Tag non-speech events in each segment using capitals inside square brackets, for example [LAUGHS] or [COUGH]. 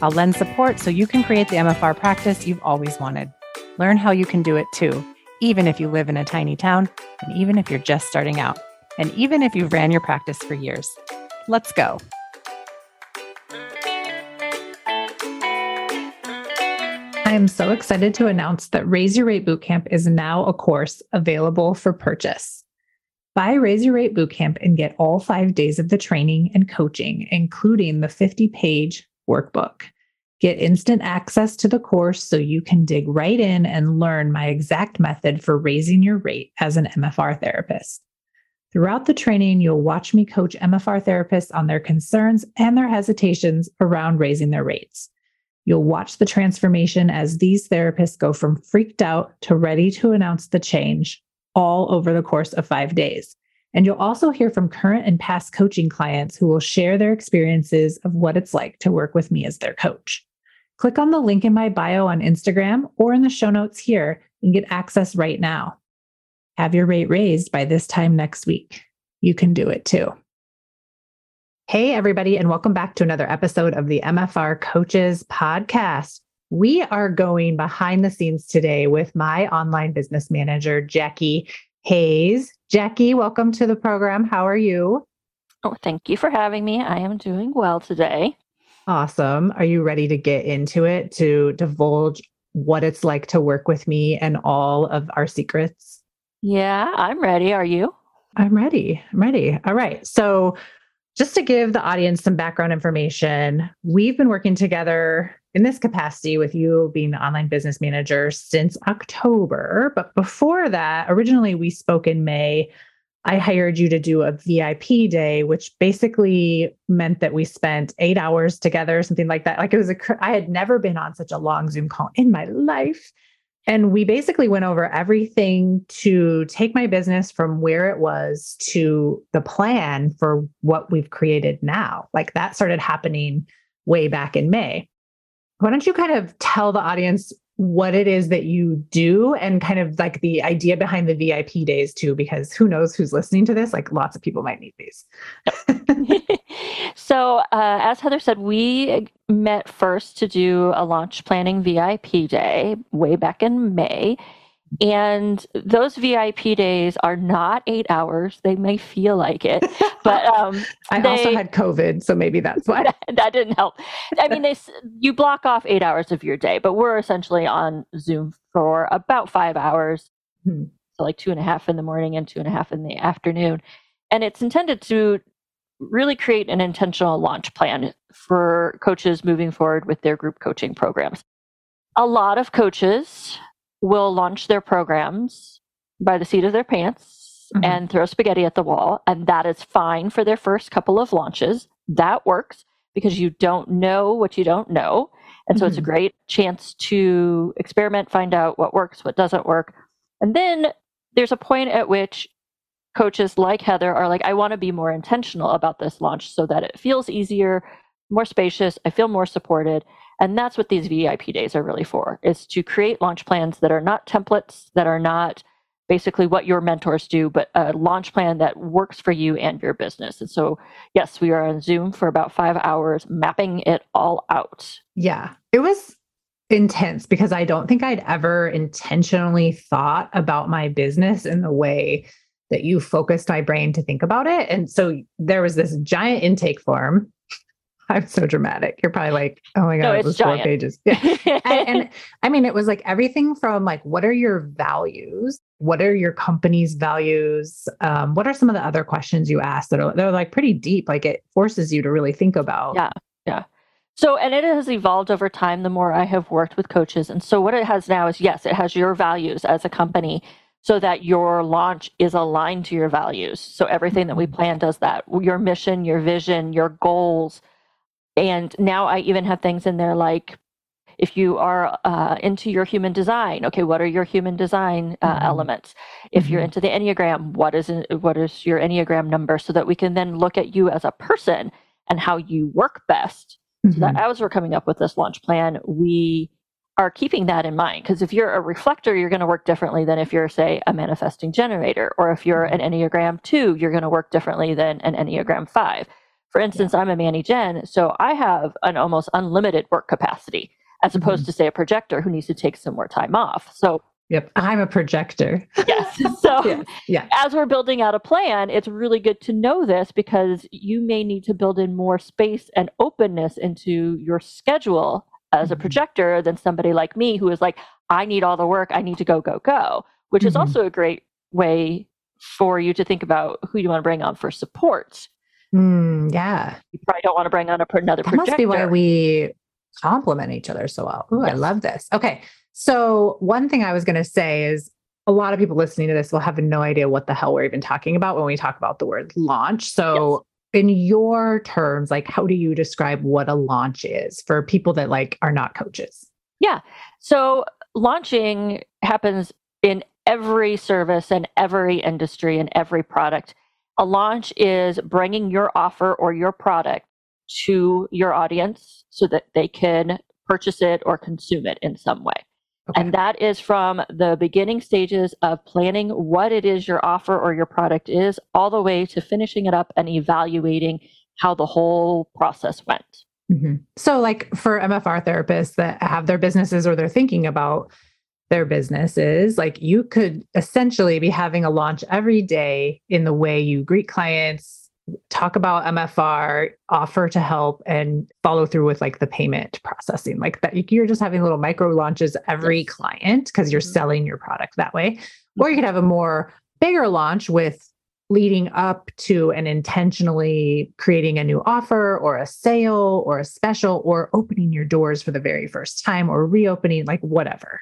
I'll lend support so you can create the MFR practice you've always wanted. Learn how you can do it too, even if you live in a tiny town, and even if you're just starting out, and even if you've ran your practice for years. Let's go. I am so excited to announce that Raise Your Rate Bootcamp is now a course available for purchase. Buy Raise Your Rate Bootcamp and get all five days of the training and coaching, including the 50 page workbook. Get instant access to the course so you can dig right in and learn my exact method for raising your rate as an MFR therapist. Throughout the training, you'll watch me coach MFR therapists on their concerns and their hesitations around raising their rates. You'll watch the transformation as these therapists go from freaked out to ready to announce the change all over the course of five days. And you'll also hear from current and past coaching clients who will share their experiences of what it's like to work with me as their coach. Click on the link in my bio on Instagram or in the show notes here and get access right now. Have your rate raised by this time next week. You can do it too. Hey, everybody, and welcome back to another episode of the MFR Coaches Podcast. We are going behind the scenes today with my online business manager, Jacki Hayes. Jacki, welcome to the program. How are you? Oh, thank you for having me. I am doing well today. Awesome. Are you ready to get into it to divulge what it's like to work with me and all of our secrets? Yeah, I'm ready. Are you? I'm ready. I'm ready. All right. So, just to give the audience some background information, we've been working together in this capacity with you being the online business manager since October. But before that, originally we spoke in May. I hired you to do a VIP day, which basically meant that we spent eight hours together, something like that. Like it was a, I had never been on such a long Zoom call in my life. And we basically went over everything to take my business from where it was to the plan for what we've created now. Like that started happening way back in May. Why don't you kind of tell the audience what it is that you do and kind of like the idea behind the VIP days too, because who knows who's listening to this? Like lots of people might need these. [LAUGHS] so, uh, as Heather said, we met first to do a launch planning VIP day way back in May. And those VIP days are not eight hours. They may feel like it, but [LAUGHS] um, I they, also had COVID, so maybe that's why [LAUGHS] that, that, didn't help. I mean, they you block off eight hours of your day, but we're essentially on Zoom for about five hours, hmm. so like two and a half in the morning and two and a half in the afternoon, and it's intended to really create an intentional launch plan for coaches moving forward with their group coaching programs. A lot of coaches will launch their programs by the seat of their pants mm-hmm. and throw spaghetti at the wall. And that is fine for their first couple of launches. That works because you don't know what you don't know. And so mm-hmm. it's a mm-hmm. great chance to experiment, find out what works, what doesn't work. And then there's a point at which coaches like Heather are like, I want to be more intentional about this launch so that it feels easier, more spacious, I feel more supported. And that's what these VIP days are really for, is to create launch plans that are not templates, that are not basically what your mentors do, but a launch plan that works for you and your business. And so, yes, we are on Zoom for about five hours, mapping it all out. Yeah, it was intense because I don't think I'd ever intentionally thought about my business in the way that you focused my brain to think about it. And so there was this giant intake form [LAUGHS] I'm so dramatic. You're probably like, oh my God, no, it was giant. four pages. [LAUGHS] Yeah. and, and, [LAUGHS] I mean, it was like everything from like, what are your values? What are your company's values? Um, what are some of the other questions you ask that are they're like pretty deep? Like it forces you to really think about. Yeah. Yeah. So, and it has evolved over time the more I have worked with coaches. And so, what it has now is yes, it has your values as a company so that your launch is aligned to your values. So, everything that we mm-hmm. plan does that. Your mission, your vision, your goals, and now I even have things in there like If you are uh, into your human design, okay, what are your human design uh, mm-hmm. elements? If mm-hmm. you're into the Enneagram, what is what is your Enneagram number, so that we can then look at you as a person and how you work best. Mm-hmm. So that mm-hmm. as we're coming up with this launch plan, we are keeping that in mind because if you're a reflector you're going to work differently than if you're say a manifesting generator or if you're an mm-hmm. enneagram 2 you're going to work differently than an enneagram 5 for instance yeah. i'm a ManiGen so i have an almost unlimited work capacity as opposed mm-hmm. to say a projector who needs to take some more time off so Yep, I'm a projector. yes. [LAUGHS] So, yes. yeah. as we're building out a plan, it's really good to know this because you may need to build in more space and openness into your schedule as a mm-hmm. projector than somebody like me who is like, I need all the work, I need to go, go, go, which mm-hmm. is also a great way for you to think about who you want to bring on for support. Mm, yeah. You probably don't want to bring on a, another that projector. must be why we complement each other so well. Ooh, yes. I love this. Okay. So, one thing I was going to say is a lot of people listening to this will have no idea what the hell we're even talking about when we talk about the word launch. So, in your terms, like how do you describe what a launch is for people that like are not coaches? Yeah. So launching happens in every service and every industry and every product. A launch is bringing your offer or your product to your audience so that they can purchase it or consume it in some way. Okay. And that is from the beginning stages of planning what it is your offer or your product is, all the way to finishing it up and evaluating how the whole process went. Mm-hmm. So, like for MFR therapists that have their businesses or they're thinking about their businesses, like you could essentially be having a launch every day in the way you greet clients, talk about MFR, offer to help, and follow through with like the payment processing. Like that, you're just having little micro launches every yes. client because you're mm-hmm. selling your product that way. Mm-hmm. Or you could have a more bigger launch with leading up to and intentionally creating a new offer or a sale or a special or opening your doors for the very first time or reopening, like whatever,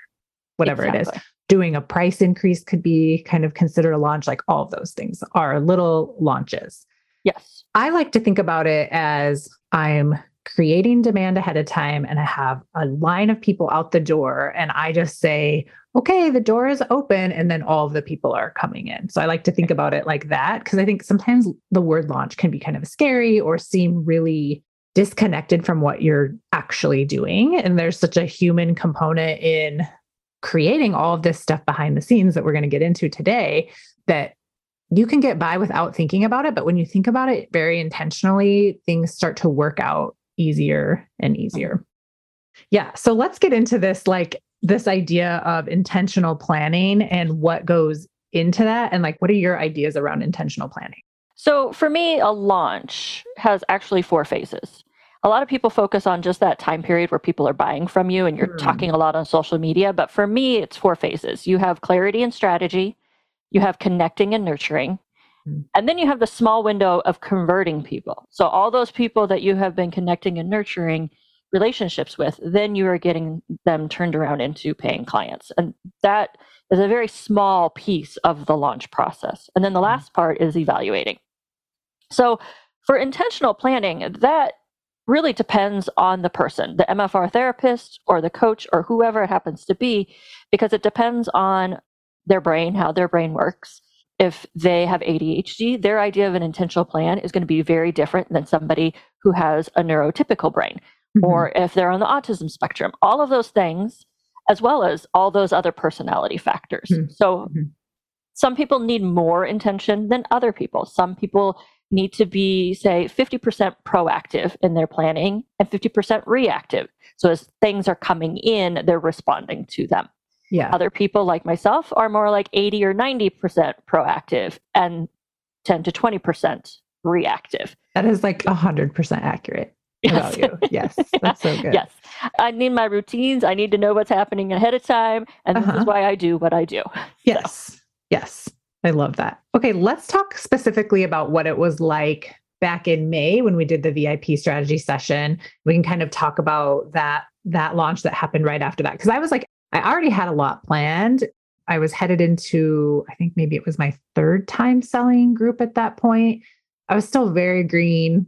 whatever exactly. it is. Doing a price increase could be kind of considered a launch. Like all of those things are little launches. Yes. I like to think about it as I'm creating demand ahead of time and I have a line of people out the door and I just say, okay, the door is open and then all of the people are coming in. So I like to think about it like that because I think sometimes the word launch can be kind of scary or seem really disconnected from what you're actually doing. And there's such a human component in creating all of this stuff behind the scenes that we're going to get into today that you can get by without thinking about it. But when you think about it very intentionally, things start to work out easier and easier. Yeah. So let's get into this like this idea of intentional planning and what goes into that. And like, what are your ideas around intentional planning? So for me, a launch has actually four phases. A lot of people focus on just that time period where people are buying from you and you're mm. talking a lot on social media. But for me, it's four phases. You have clarity and strategy, you have connecting and nurturing. Hmm. And then you have the small window of converting people. So, all those people that you have been connecting and nurturing relationships with, then you are getting them turned around into paying clients. And that is a very small piece of the launch process. And then the hmm. last part is evaluating. So, for intentional planning, that really depends on the person, the MFR therapist or the coach or whoever it happens to be, because it depends on their brain, how their brain works. If they have ADHD, their idea of an intentional plan is going to be very different than somebody who has a neurotypical brain. Mm-hmm. Or if they're on the autism spectrum, all of those things, as well as all those other personality factors. Mm-hmm. So mm-hmm. some people need more intention than other people. Some people need to be, say, 50% proactive in their planning and 50% reactive. So as things are coming in, they're responding to them. Yeah. Other people like myself are more like 80 or 90% proactive and 10 to 20% reactive. That is like 100% accurate yes. about you. Yes. That's so [LAUGHS] good. yes. I need my routines. I need to know what's happening ahead of time. And uh-huh. this is uh-huh. why I do what I do. Yes. [LAUGHS] So. Yes. I love that. Okay. Let's talk specifically about what it was like back in May when we did the VIP strategy session. We can kind of talk about that that launch that happened right after that because I was like I already had a lot planned. I was headed into, I think maybe it was my third time selling group at that point. I was still very green.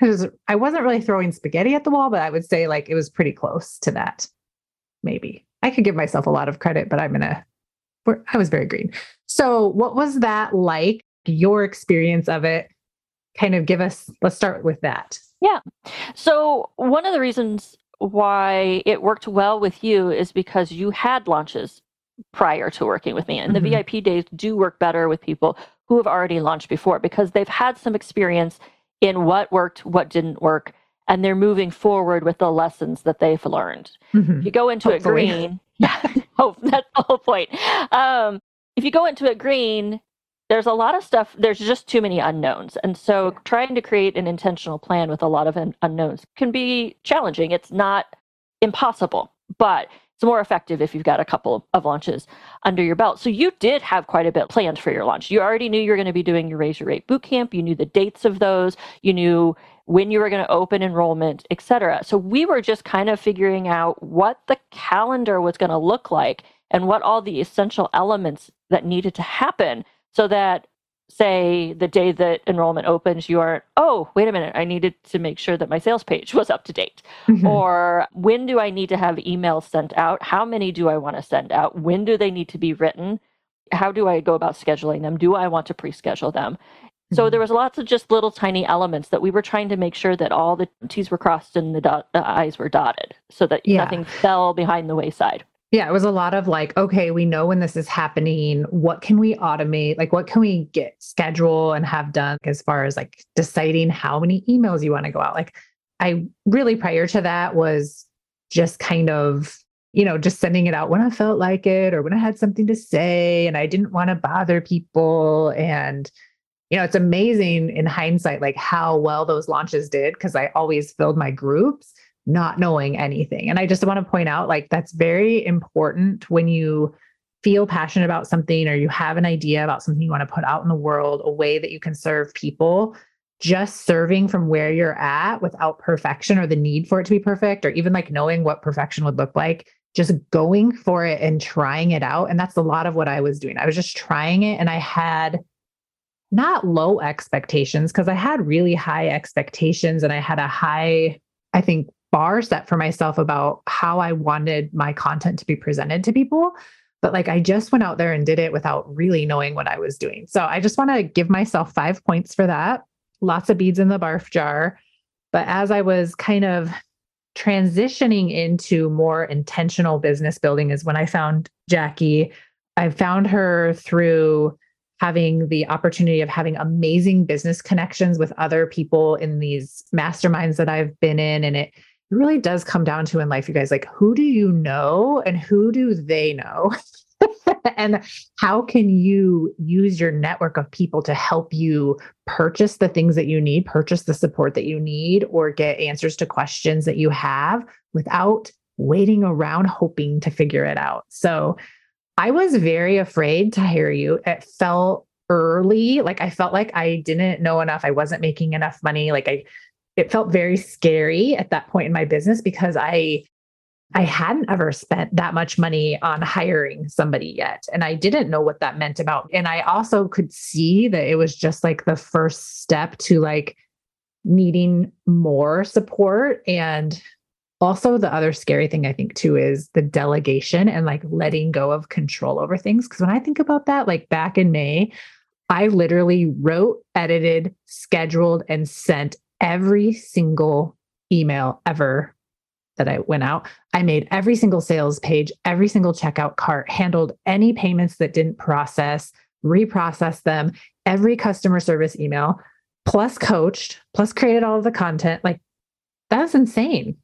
Was, I wasn't really throwing spaghetti at the wall, but I would say like it was pretty close to that. maybe. I could give myself a lot of credit, but I'm going to, I was very green. So, what was that like? Your experience of it? Kind of give us, let's start with that. Yeah. So, one of the reasons why it worked well with you is because you had launches prior to working with me. And mm-hmm. the VIP days do work better with people who have already launched before because they've had some experience in what worked, what didn't work, and they're moving forward with the lessons that they've learned. Mm-hmm. If you go into Hopefully. it green, [LAUGHS] yeah, hope that's the whole point. Um, if you go into it green, there's a lot of stuff, there's just too many unknowns. And so trying to create an intentional plan with a lot of un- unknowns can be challenging. It's not impossible, but it's more effective if you've got a couple of launches under your belt. So you did have quite a bit planned for your launch. You already knew you were going to be doing your Raise Your Rate bootcamp. You knew the dates of those. You knew when you were going to open enrollment, et cetera. So we were just kind of figuring out what the calendar was going to look like and what all the essential elements that needed to happen so that say the day that enrollment opens you aren't oh wait a minute i needed to make sure that my sales page was up to date mm-hmm. or when do i need to have emails sent out how many do i want to send out when do they need to be written how do i go about scheduling them do i want to pre-schedule them. So mm-hmm. there was lots of just little tiny elements that we were trying to make sure that all the t's were crossed and the, dot, the i's were dotted so that yeah. nothing fell behind the wayside yeah, it was a lot of like, okay, we know when this is happening. What can we automate? Like, what can we get schedule and have done as far as like deciding how many emails you want to go out? Like, I really prior to that was just kind of, you know, just sending it out when I felt like it or when I had something to say and I didn't want to bother people. And, you know, it's amazing in hindsight, like how well those launches did because I always filled my groups not knowing anything. And I just want to point out like that's very important when you feel passionate about something or you have an idea about something you want to put out in the world, a way that you can serve people. Just serving from where you're at without perfection or the need for it to be perfect, or even like knowing what perfection would look like, just going for it and trying it out. And that's a lot of what I was doing. I was just trying it and I had not low expectations because I had really high expectations and I had a high, I think, bar set for myself about how I wanted my content to be presented to people. But like I just went out there and did it without really knowing what I was doing. So I just want to give myself five points for that. Lots of beads in the barf jar. But as I was kind of transitioning into more intentional business building, is when I found Jacki. I found her through having the opportunity of having amazing business connections with other people in these masterminds that I've been in. And it really does come down to in life, you guys, like who do you know and who do they know? [LAUGHS] and how can you use your network of people to help you purchase the things that you need, purchase the support that you need, or get answers to questions that you have without waiting around hoping to figure it out? So I was very afraid to hire you. It felt early. Like I felt like I didn't know enough. I wasn't making enough money. Like I it felt very scary at that point in my business because I I hadn't ever spent that much money on hiring somebody yet. And I didn't know what that meant about. And I also could see that it was just like the first step to like needing more support. And also, the other scary thing I think too is the delegation and like letting go of control over things. Cause when I think about that, like back in May, I literally wrote, edited, scheduled, and sent every single email ever that I went out. I made every single sales page, every single checkout cart, handled any payments that didn't process, reprocessed them, every customer service email, plus coached, plus created all of the content. Like that's insane.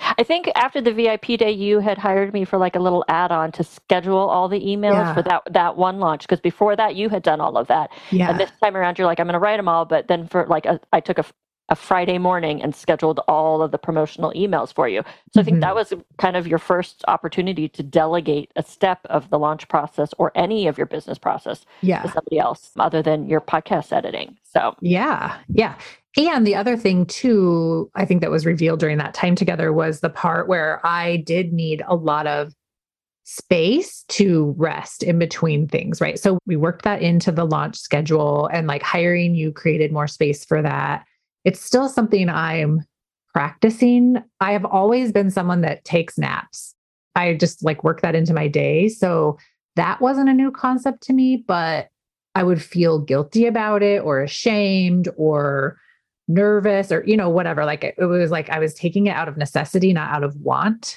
I think after the VIP day, you had hired me for like a little add-on to schedule all the emails yeah. for that that one launch. Because before that, you had done all of that. Yeah. And this time around, you're like, I'm going to write them all. But then for like, a, I took a, a Friday morning and scheduled all of the promotional emails for you. So mm-hmm. I think that mm-hmm. was kind of your first opportunity to delegate a step of the launch process or any of your business process yeah. to somebody else other than your podcast editing. So yeah, yeah. And the other thing, too, I think that was revealed during that time together was the part where I did need a lot of space to rest in between things, right? So we worked that into the launch schedule and like hiring you created more space for that. It's still something I'm practicing. I have always been someone that takes naps. I just like work that into my day. So that wasn't a new concept to me, but I would feel guilty about it or ashamed or nervous or, you know, whatever. Like it, it was like I was taking it out of necessity, not out of want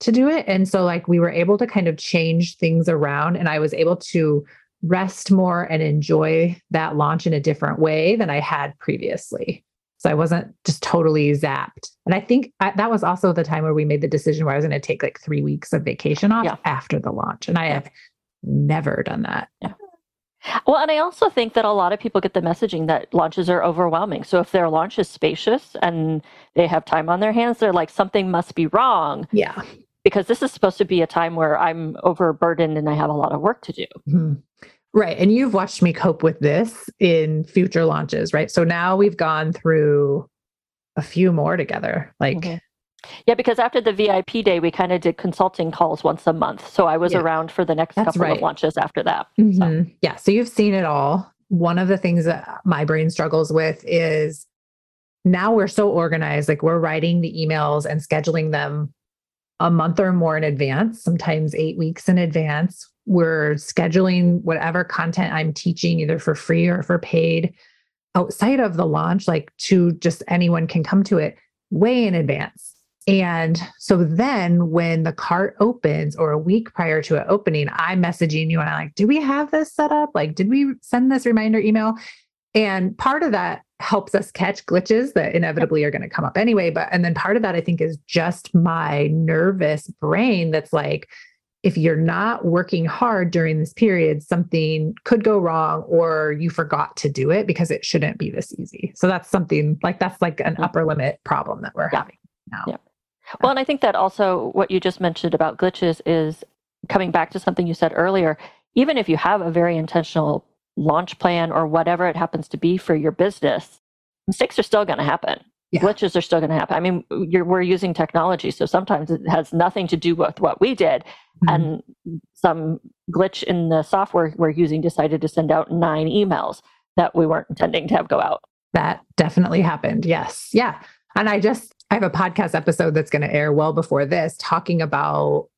to do it. And so, like, we were able to kind of change things around, and I was able to rest more and enjoy that launch in a different way than I had previously. So I wasn't just totally zapped. And I think I, that was also the time where we made the decision where I was going to take like three weeks of vacation off yeah. after the launch. And I yeah. have never done that. Yeah. Well, and I also think that a lot of people get the messaging that launches are overwhelming. So if their launch is spacious and they have time on their hands, they're like, something must be wrong. Yeah. Because this is supposed to be a time where I'm overburdened and I have a lot of work to do. Mm-hmm. Right. And you've watched me cope with this in future launches, right? So now we've gone through a few more together. Like, mm-hmm. Yeah, because after the VIP day, we kind of did consulting calls once a month. So I was yeah, around for the next couple right. of launches after that. Mm-hmm. So. Yeah. So you've seen it all. One of the things that my brain struggles with is now we're so organized. Like we're writing the emails and scheduling them a month or more in advance, sometimes eight weeks in advance we're scheduling whatever content I'm teaching, either for free or for paid, outside of the launch, like to just anyone can come to it way in advance. And so then when the cart opens or a week prior to it opening, I'm messaging you and I'm like, do we have this set up? Like, did we send this reminder email? And part of that helps us catch glitches that inevitably are going to come up anyway. But, and then part of that I think is just my nervous brain that's like, if you're not working hard during this period, something could go wrong or you forgot to do it because it shouldn't be this easy. So that's something like that's like an upper limit problem that we're yeah. having now. Yeah. Well, and I think that also what you just mentioned about glitches is coming back to something you said earlier. Even if you have a very intentional launch plan or whatever it happens to be for your business, mistakes are still going to happen yeah. glitches are still going to happen. I mean, we're using technology, so sometimes it has nothing to do with what we did, mm-hmm. and some glitch in the software we're using decided to send out nine emails that we weren't intending to have go out. That definitely happened. Yes, yeah, and I just I have a podcast episode that's going to air well before this, talking about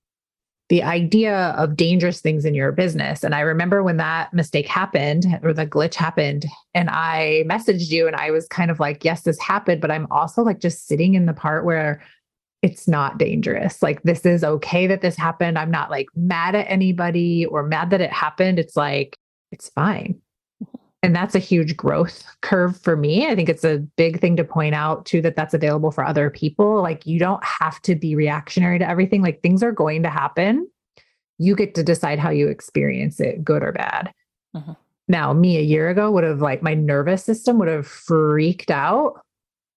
the idea of dangerous things in your business. And I remember when that mistake happened or the glitch happened, and I messaged you and I was kind of like, yes, this happened, but I'm also like just sitting in the part where it's not dangerous. Like, this is okay that this happened. I'm not like mad at anybody or mad that it happened. It's like, it's fine. And that's a huge growth curve for me. I think it's a big thing to point out too that that's available for other people. Like you don't have to be reactionary to everything. Like things are going to happen. You get to decide how you experience it, good or bad. Mm-hmm. Now, me a year ago would have like my nervous system would have freaked out.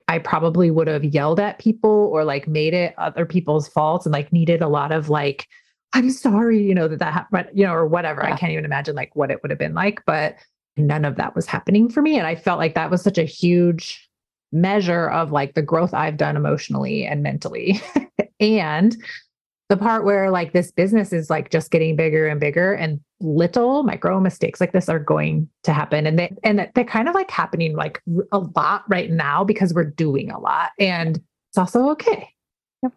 I probably would have yelled at people or like made it other people's faults and like needed a lot of like, I'm sorry, you know, that that happened, you know, or whatever. Yeah. I can't even imagine like what it would have been like. But none of that was happening for me. And I felt like that was such a huge measure of like the growth I've done emotionally and mentally. [LAUGHS] and the part where like this business is like just getting bigger and bigger and little micro mistakes like this are going to happen and they and they're kind of like happening like a lot right now because we're doing a lot and it's also okay yep.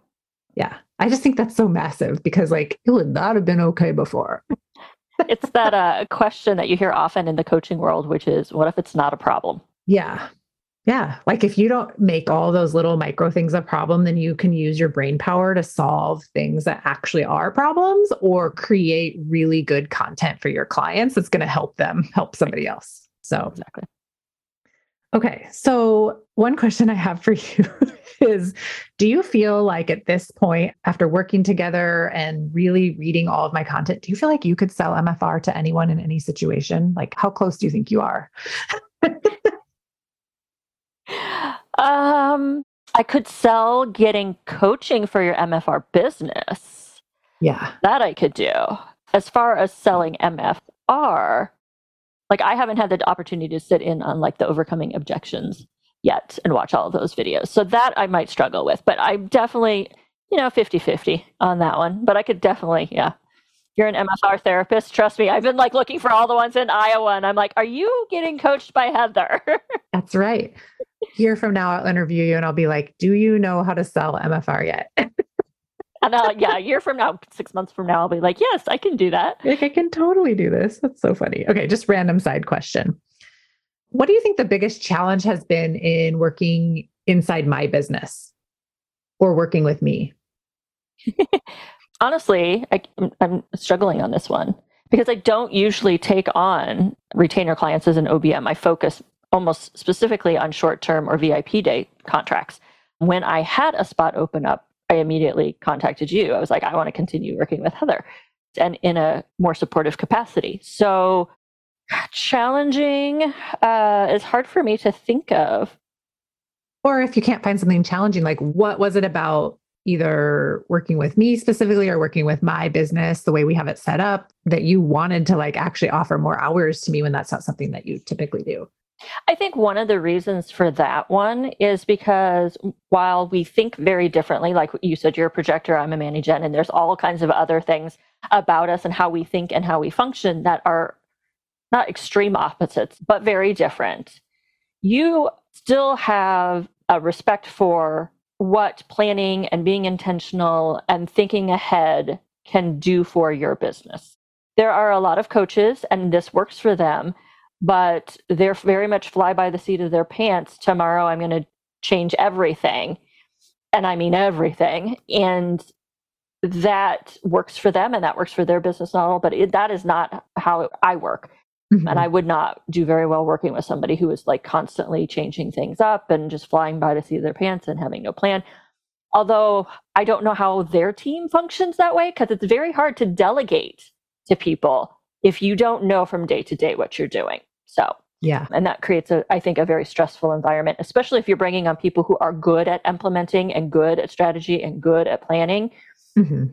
yeah i just think that's so massive because like it would not have been okay before it's that uh, question that you hear often in the coaching world, which is, what if it's not a problem? Yeah. Yeah. Like if you don't make all those little micro things a problem, then you can use your brain power to solve things that actually are problems or create really good content for your clients that's going to help them help somebody else. So, exactly. Okay. So, one question I have for [LAUGHS] you is Do you feel like at this point, after working together and really reading all of my content, do you feel like you could sell MFR to anyone in any situation? Like, how close do you think you are? [LAUGHS] um, I could sell getting coaching for your MFR business. Yeah. That I could do. As far as selling MFR, like I haven't had the opportunity to sit in on like the overcoming objections yet and watch all of those videos. So that I might struggle with, but I'm definitely, you know, 50-50 on that one. But I could definitely, yeah. You're an MFR therapist. Trust me. I've been like looking for all the ones in Iowa and I'm like, are you getting coached by Heather? [LAUGHS] That's right. Year from now, I'll interview you and I'll be like, do you know how to sell MFR yet? [LAUGHS] and uh, yeah, a year from now, six months from now, I'll be like, yes, I can do that. Like, I can totally do this. That's so funny. Okay, just random side question. What do you think the biggest challenge has been in working inside my business or working with me? [LAUGHS] Honestly, I, I'm struggling on this one because I don't usually take on retainer clients as an OBM. I focus almost specifically on short term or VIP day contracts. When I had a spot open up, I immediately contacted you. I was like, I want to continue working with Heather and in a more supportive capacity. So challenging uh, is hard for me to think of. Or if you can't find something challenging, like what was it about either working with me specifically or working with my business, the way we have it set up, that you wanted to like actually offer more hours to me when that's not something that you typically do? I think one of the reasons for that one is because while we think very differently, like you said, you're a projector, I'm a ManiGen, and there's all kinds of other things about us and how we think and how we function that are not extreme opposites, but very different. You still have a respect for what planning and being intentional and thinking ahead can do for your business. There are a lot of coaches, and this works for them, but they're very much fly by the seat of their pants. Tomorrow, I'm going to change everything. And I mean everything. And that works for them and that works for their business model. But it, that is not how I work. Mm-hmm. And I would not do very well working with somebody who is like constantly changing things up and just flying by the seat of their pants and having no plan. Although I don't know how their team functions that way because it's very hard to delegate to people if you don't know from day to day what you're doing. So, yeah. And that creates a I think a very stressful environment, especially if you're bringing on people who are good at implementing and good at strategy and good at planning. Mm-hmm.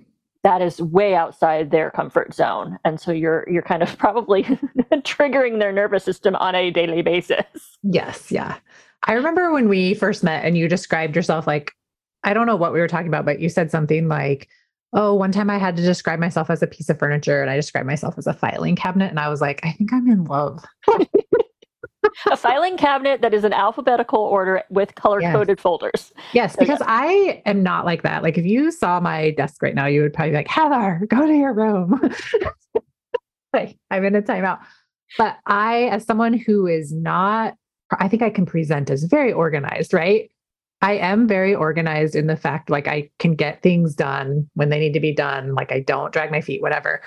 That is way outside their comfort zone. And so you're you're kind of [LAUGHS] probably [LAUGHS] triggering their nervous system on a daily basis. Yes. Yeah. I remember when we first met and you described yourself like i don't know what we were talking about but you said something like oh one time i had to describe myself as a piece of furniture and i described myself as a filing cabinet and i was like i think i'm in love [LAUGHS] a filing cabinet that is in alphabetical order with color coded yes. folders. Yes, because I am not like that. Like if you saw my desk right now, you would probably be like, Heather, go to your room. [LAUGHS] like I'm in a timeout. But I, as someone who is not, I think I can present as very organized, right? I am very organized in the fact like I can get things done when they need to be done. Like I don't drag my feet, whatever.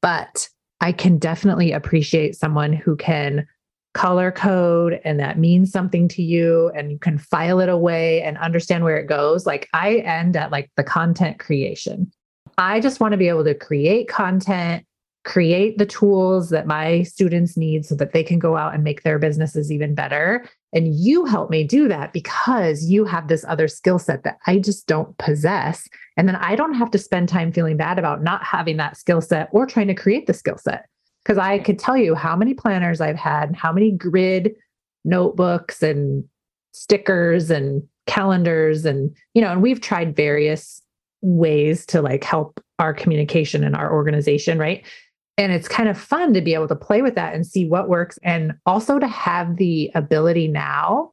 But I can definitely appreciate someone who can color code and that means something to you and you can file it away and understand where it goes. Like I end at like the content creation. I just want to be able to create content, create the tools that my students need so that they can go out and make their businesses even better. And you help me do that because you have this other skill set that I just don't possess. And then I don't have to spend time feeling bad about not having that skill set or trying to create the skill set because I could tell you how many planners I've had, how many grid notebooks and stickers and calendars and you know and we've tried various ways to like help our communication and our organization right and it's kind of fun to be able to play with that and see what works and also to have the ability now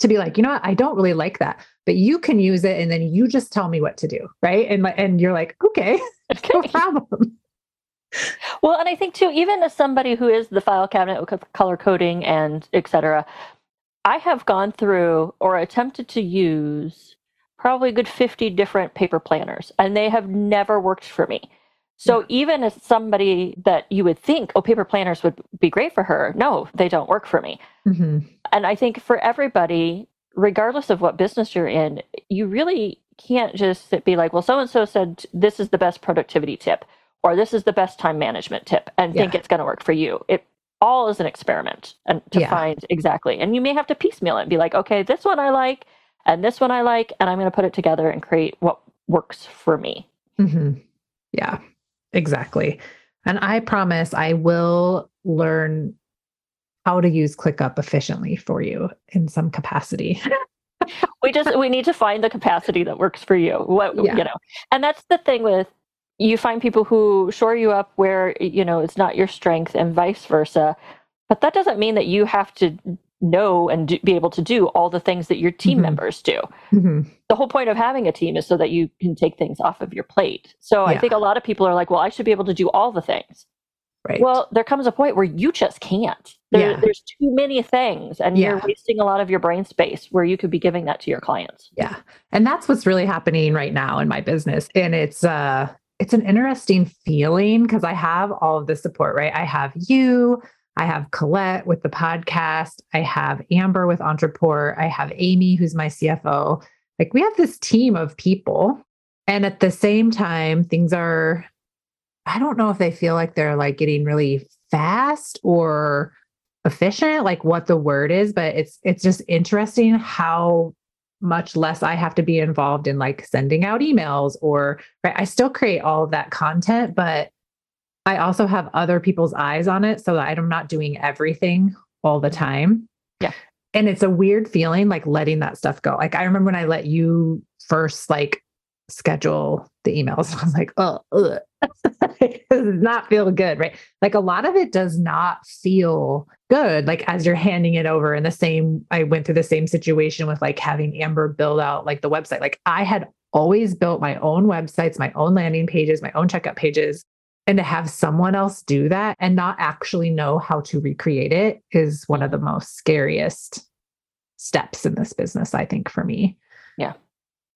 to be like you know what i don't really like that but you can use it and then you just tell me what to do right and and you're like okay, [LAUGHS] okay. no problem well, and I think too, even as somebody who is the file cabinet color coding and etc., I have gone through or attempted to use probably a good 50 different paper planners, and they have never worked for me. So even as somebody that you would think, oh, paper planners would be great for her, no, they don't work for me. Mm-hmm. And I think for everybody, regardless of what business you're in, you really can't just be like, well, so and so said this is the best productivity tip or this is the best time management tip and yeah. think it's going to work for you. It all is an experiment and to yeah. find exactly. And you may have to piecemeal it and be like, okay, this one I like and this one I like, and I'm going to put it together and create what works for me. Mm-hmm. Yeah, exactly. And I promise I will learn how to use ClickUp efficiently for you in some capacity. [LAUGHS] we just we need to find the capacity that works for you. What yeah. you know. And that's the thing with you find people who shore you up where you know it's not your strength and vice versa but that doesn't mean that you have to know and do, be able to do all the things that your team mm-hmm. members do. Mm-hmm. The whole point of having a team is so that you can take things off of your plate. So yeah. I think a lot of people are like, well, I should be able to do all the things. Right. Well, there comes a point where you just can't. There, yeah. There's too many things, and yeah. you're wasting a lot of your brain space where you could be giving that to your clients. Yeah, and that's what's really happening right now in my business, and it's uh, it's an interesting feeling because I have all of the support. Right, I have you, I have Colette with the podcast. I have Amber with Entreport. I have Amy, who's my CFO. Like we have this team of people. And at the same time, things are, I don't know if they feel like they're like getting really fast or efficient, like what the word is, but it's it's just interesting how much less I have to be involved in like sending out emails or right. I still create all of that content, but I also have other people's eyes on it so that I'm not doing everything all the time. Yeah. And it's a weird feeling like letting that stuff go. Like I remember when I let you first like schedule the emails, [LAUGHS] I was like, oh, [LAUGHS] it does not feel good, right? Like a lot of it does not feel good. Like as you're handing it over and the same, I went through the same situation with like having Amber build out like the website. Like I had always built my own websites, my own landing pages, my own checkout pages and to have someone else do that and not actually know how to recreate it is one of the most scariest steps in this business, I think, for me. Yeah.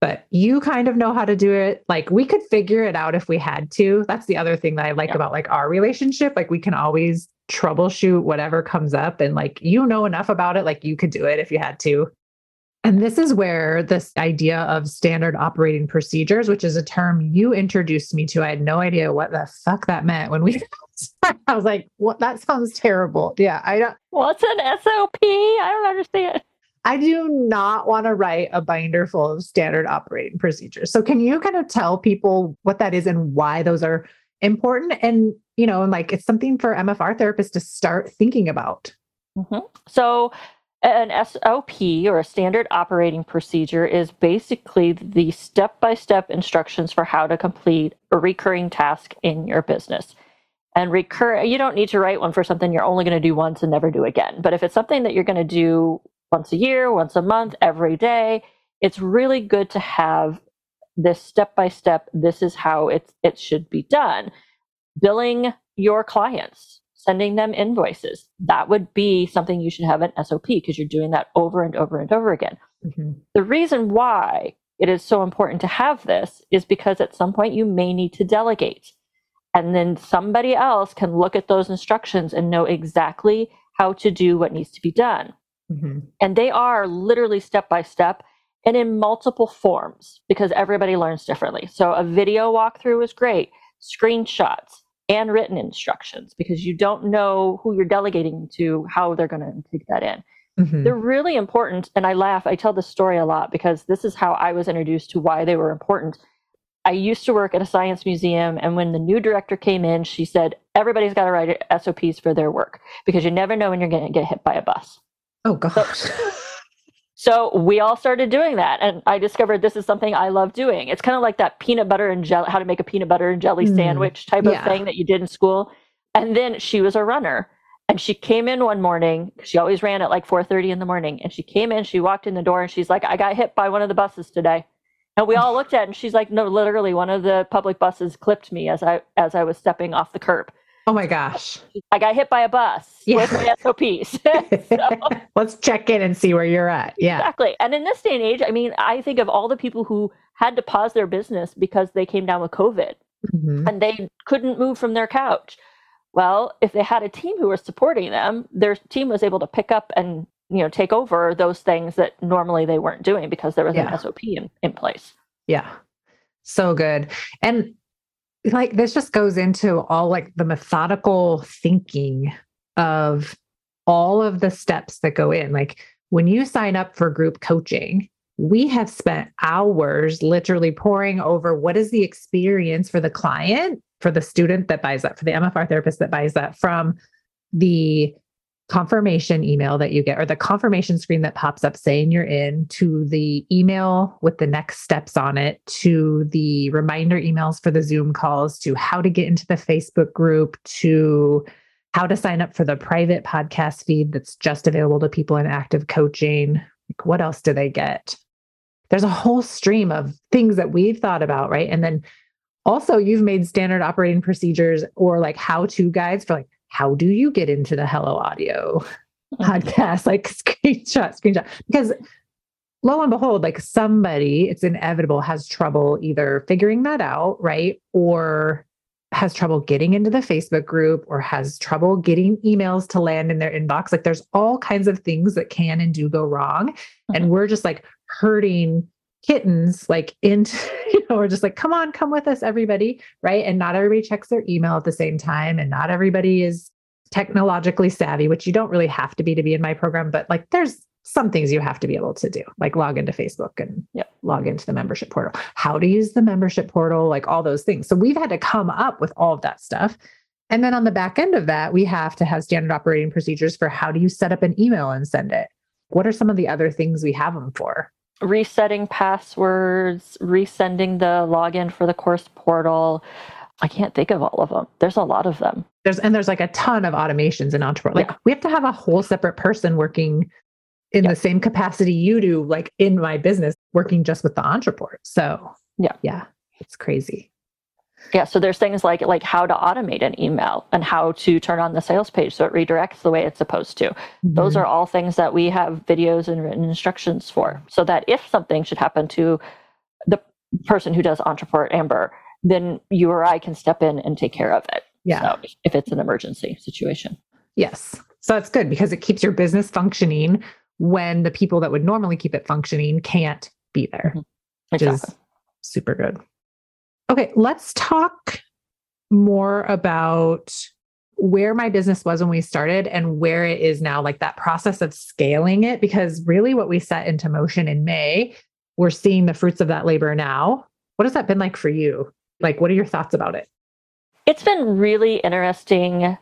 But you kind of know how to do it. Like we could figure it out if we had to. That's the other thing that I like yeah. about like our relationship. Like we can always troubleshoot whatever comes up and like you know enough about it like you could do it if you had to and this is where this idea of standard operating procedures, which is a term you introduced me to, I had no idea what the fuck that meant when we. [LAUGHS] I was like, "What? That sounds terrible." Yeah, I don't. What's an SOP? I don't understand. I do not want to write a binder full of standard operating procedures. So, can you kind of tell people what that is and why those are important? And you know, and like it's something for MFR therapists to start thinking about. Mm-hmm. So, an SOP or a standard operating procedure is basically the step by step instructions for how to complete a recurring task in your business. And recur, you don't need to write one for something you're only going to do once and never do again. But if it's something that you're going to do once a year, once a month, every day, it's really good to have this step by step. This is how it, it should be done. Billing your clients sending them invoices. That would be something you should have an SOP because you're doing that over and over and over again. Mm-hmm. The reason why it is so important to have this is because at some point you may need to delegate. And then somebody else can look at those instructions and know exactly how to do what needs to be done. Mm-hmm. And they are literally step by step and in multiple forms because everybody learns differently. So a video walkthrough is great, screenshots, and written instructions because you don't know who you're delegating to, how they're going to take that in. Mm-hmm. They're really important. And I laugh, I tell this story a lot because this is how I was introduced to why they were important. I used to work at a science museum, and when the new director came in, she said, Everybody's got to write SOPs for their work because you never know when you're going to get hit by a bus. Oh, gosh. So, [LAUGHS] so we all started doing that. And I discovered this is something I love doing. It's kind of like that peanut butter and jelly, how to make a peanut butter and jelly mm, sandwich type yeah. of thing that you did in school. And then she was a runner. And she came in one morning. She always ran at like 4:30 in the morning. And she came in, she walked in the door and she's like, I got hit by one of the buses today. And we all looked at it and she's like, No, literally, one of the public buses clipped me as I as I was stepping off the curb. Oh my gosh. I got hit by a bus yeah. with my [LAUGHS] SOPs. [LAUGHS] so, Let's check in and see where you're at. Yeah. Exactly. And in this day and age, I mean, I think of all the people who had to pause their business because they came down with COVID mm-hmm. and they couldn't move from their couch. Well, if they had a team who was supporting them, their team was able to pick up and you know take over those things that normally they weren't doing because there was yeah. an SOP in, in place. Yeah. So good. And like this just goes into all like the methodical thinking of all of the steps that go in. Like when you sign up for group coaching, we have spent hours literally poring over what is the experience for the client, for the student that buys that, for the MFR therapist that buys that, from the confirmation email that you get or the confirmation screen that pops up saying you're in to the email with the next steps on it to the reminder emails for the Zoom calls to how to get into the Facebook group to how to sign up for the private podcast feed that's just available to people in active coaching. Like, what else do they get? There's a whole stream of things that we've thought about, right? And then also, you've made standard operating procedures or like how to guides for like, how do you get into the Hello Audio [LAUGHS] podcast? Like, [LAUGHS] screenshot, screenshot. Because lo and behold, like somebody, it's inevitable, has trouble either figuring that out, right? Or has trouble getting into the Facebook group or has trouble getting emails to land in their inbox. Like there's all kinds of things that can and do go wrong. Mm-hmm. And we're just like hurting kittens like into, [LAUGHS] you know, we're just like, come on, come with us, everybody. Right. And not everybody checks their email at the same time. And not everybody is technologically savvy, which you don't really have to be to be in my program, but like there's some things you have to be able to do, like log into Facebook and yep. log into the membership portal, how to use the membership portal, like all those things. So we've had to come up with all of that stuff. And then on the back end of that, we have to have standard operating procedures for how do you set up an email and send it? What are some of the other things we have them for? Resetting passwords, resending the login for the course portal. I can't think of all of them. There's a lot of them. There's and there's like a ton of automations in Ontraport. Like yeah. we have to have a whole separate person working in the same capacity you do, like in my business, working just with the Ontraport. So yeah, yeah, it's crazy. Yeah, so there's things like like how to automate an email and how to turn on the sales page so it redirects the way it's supposed to. Mm-hmm. Those are all things that we have videos and written instructions for, so that if something should happen to the person who does Ontraport Amber, then you or I can step in and take care of it. Yeah, so if it's an emergency situation. Yes, so it's good because it keeps your business functioning when the people that would normally keep it functioning can't be there, mm-hmm. which exactly. is super good. Okay, let's talk more about where my business was when we started and where it is now, like that process of scaling it. Because really, what we set into motion in May, we're seeing the fruits of that labor now. What has that been like for you? Like, what are your thoughts about it? It's been really interesting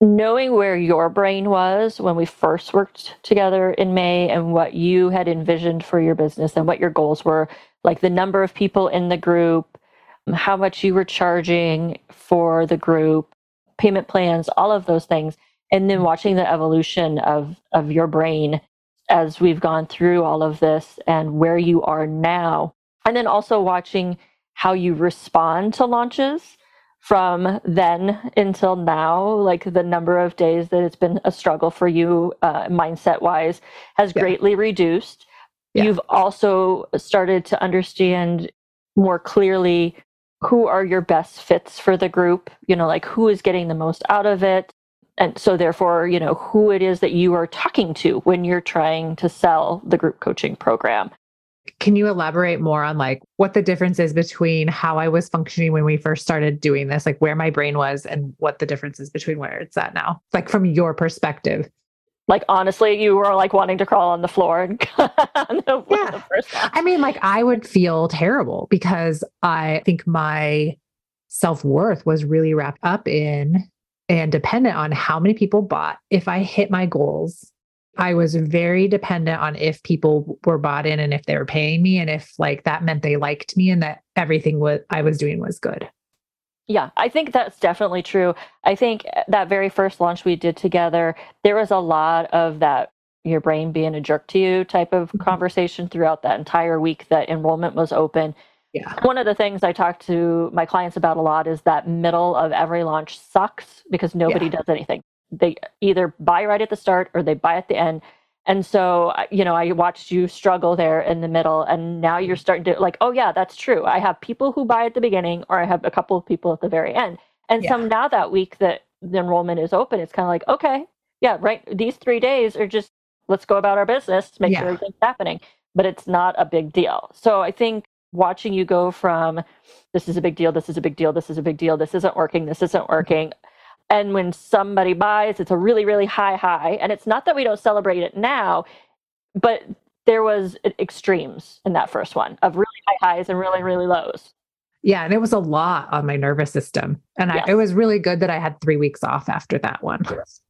knowing where your brain was when we first worked together in May and what you had envisioned for your business and what your goals were, like the number of people in the group, how much you were charging for the group, payment plans, all of those things. And then watching the evolution of, of your brain as we've gone through all of this and where you are now. And then also watching how you respond to launches from then until now, like the number of days that it's been a struggle for you, uh, mindset wise, has yeah. greatly reduced. Yeah. You've also started to understand more clearly who are your best fits for the group, you know, like who is getting the most out of it. And so, therefore, you know, who it is that you are talking to when you're trying to sell the group coaching program. Can you elaborate more on like what the difference is between how I was functioning when we first started doing this, like where my brain was and what the difference is between where it's at now? Like from your perspective. Like honestly, you were like wanting to crawl on the floor and [LAUGHS] the, yeah. I mean, like I would feel terrible because I think my self-worth was really wrapped up in and dependent on how many people bought. If I hit my goals, I was very dependent on if people were bought in and if they were paying me and if like that meant they liked me and that everything what I was doing was good. Yeah, I think that's definitely true. I think that very first launch we did together, there was a lot of that your brain being a jerk to you type of mm-hmm. conversation throughout that entire week that enrollment was open. Yeah. One of the things I talk to my clients about a lot is that middle of every launch sucks because nobody yeah. does anything they either buy right at the start or they buy at the end. And so, you know, I watched you struggle there in the middle, and now you're starting to like, oh, yeah, that's true. I have people who buy at the beginning, or I have a couple of people at the very end. And yeah. some now that week that the enrollment is open, it's kind of like, okay, yeah, right. These three days are just let's go about our business, make yeah. sure everything's happening. But it's not a big deal. So I think watching you go from this is a big deal, this is a big deal, this is a big deal, this isn't working, this isn't mm-hmm. working. And when somebody buys, it's a really, really high high. And it's not that we don't celebrate it now, but there was extremes in that first one of really high highs and really, really lows. Yeah, and it was a lot on my nervous system. And yes. I, it was really good that I had three weeks off after that one. Yes.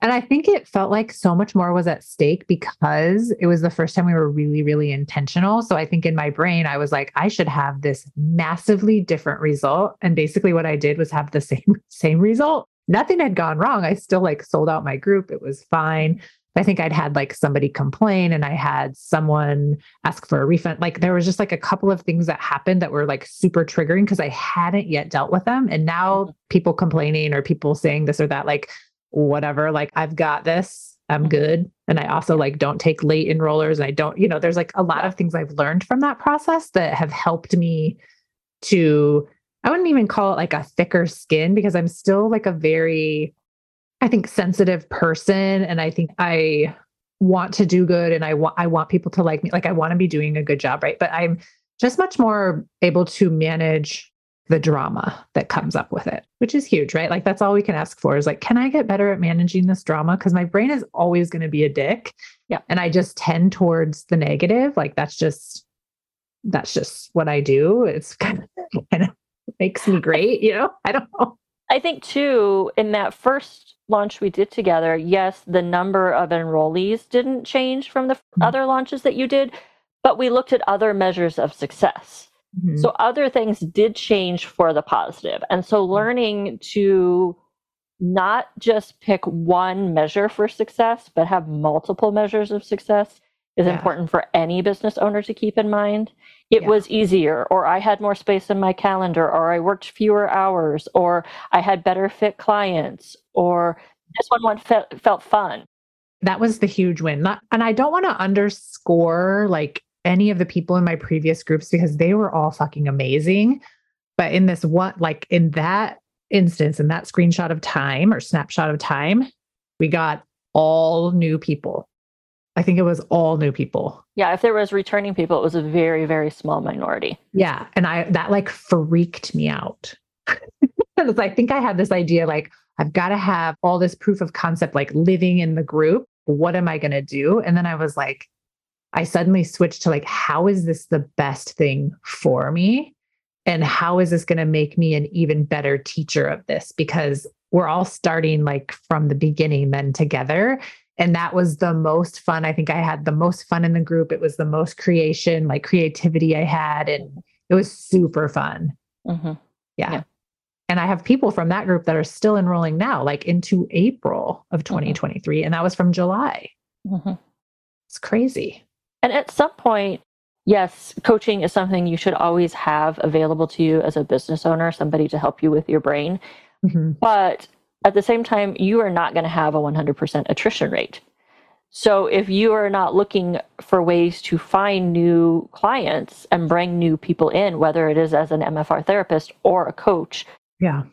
And I think it felt like so much more was at stake because it was the first time we were really, really intentional. So I think in my brain, I was like, I should have this massively different result. And basically what I did was have the [LAUGHS] same, same result. nothing had gone wrong. I still like sold out my group. It was fine. I think I'd had like somebody complain and I had someone ask for a refund. Like there was just like a couple of things that happened that were like super triggering because I hadn't yet dealt with them. And now mm-hmm. people complaining or people saying this or that, like whatever, like I've got this, I'm mm-hmm. good. And I also like don't take late enrollers. And I don't, you know, there's like a lot of things I've learned from that process that have helped me to, I wouldn't even call it like a thicker skin because I'm still like a very, I think sensitive person and I think I want to do good and I want I want people to like me like I want to be doing a good job right but I'm just much more able to manage the drama that comes up with it which is huge right? Like that's all we can ask for is like can I get better at managing this drama? Because my brain is always going to be a dick. Yeah. And I just tend towards the negative. Like that's just that's just what I do. It's kind [LAUGHS] of, kind of makes me great you know? I don't know. I think too in that first launch we did together, yes, the number of enrollees didn't change from the mm-hmm. other launches that you did, but we looked at other measures of success. Mm-hmm. So other things did change for the positive. And so mm-hmm. learning to not just pick one measure for success, but have multiple measures of success is yeah. important for any business owner to keep in mind. It yeah. was easier, or I had more space in my calendar, or I worked fewer hours, or I had better fit clients, or this one felt, felt fun. That was the huge win. Not, and I don't want to underscore like any of the people in my previous groups because they were all fucking amazing. But in this one, like in that instance, in that screenshot of time or snapshot of time, we got all new people I think it was all new people. Yeah, if there was returning people, it was a very, very small minority. Yeah. And I that like freaked me out. [LAUGHS] because I think I had this idea like, I've got to have all this proof of concept, like living in the group. What am I going to do? And then I was like, I suddenly switched to like, how is this the best thing for me? And how is this going to make me an even better teacher of this? Because we're all starting like from the beginning then together and that was the most fun i think i had the most fun in the group it was the most creation like creativity i had and it was super fun mm-hmm. yeah. yeah. and i have people from that group that are still enrolling now like into april of 2023 mm-hmm. and that was from july mm-hmm. it's crazy and at some point yes coaching is something you should always have available to you as a business owner somebody to help you with your brain mm-hmm. but at the same time, you are not going to have a 100% attrition rate. So if you are not looking for ways to find new clients and bring new people in, whether it is as an MFR therapist or a coach, yeah,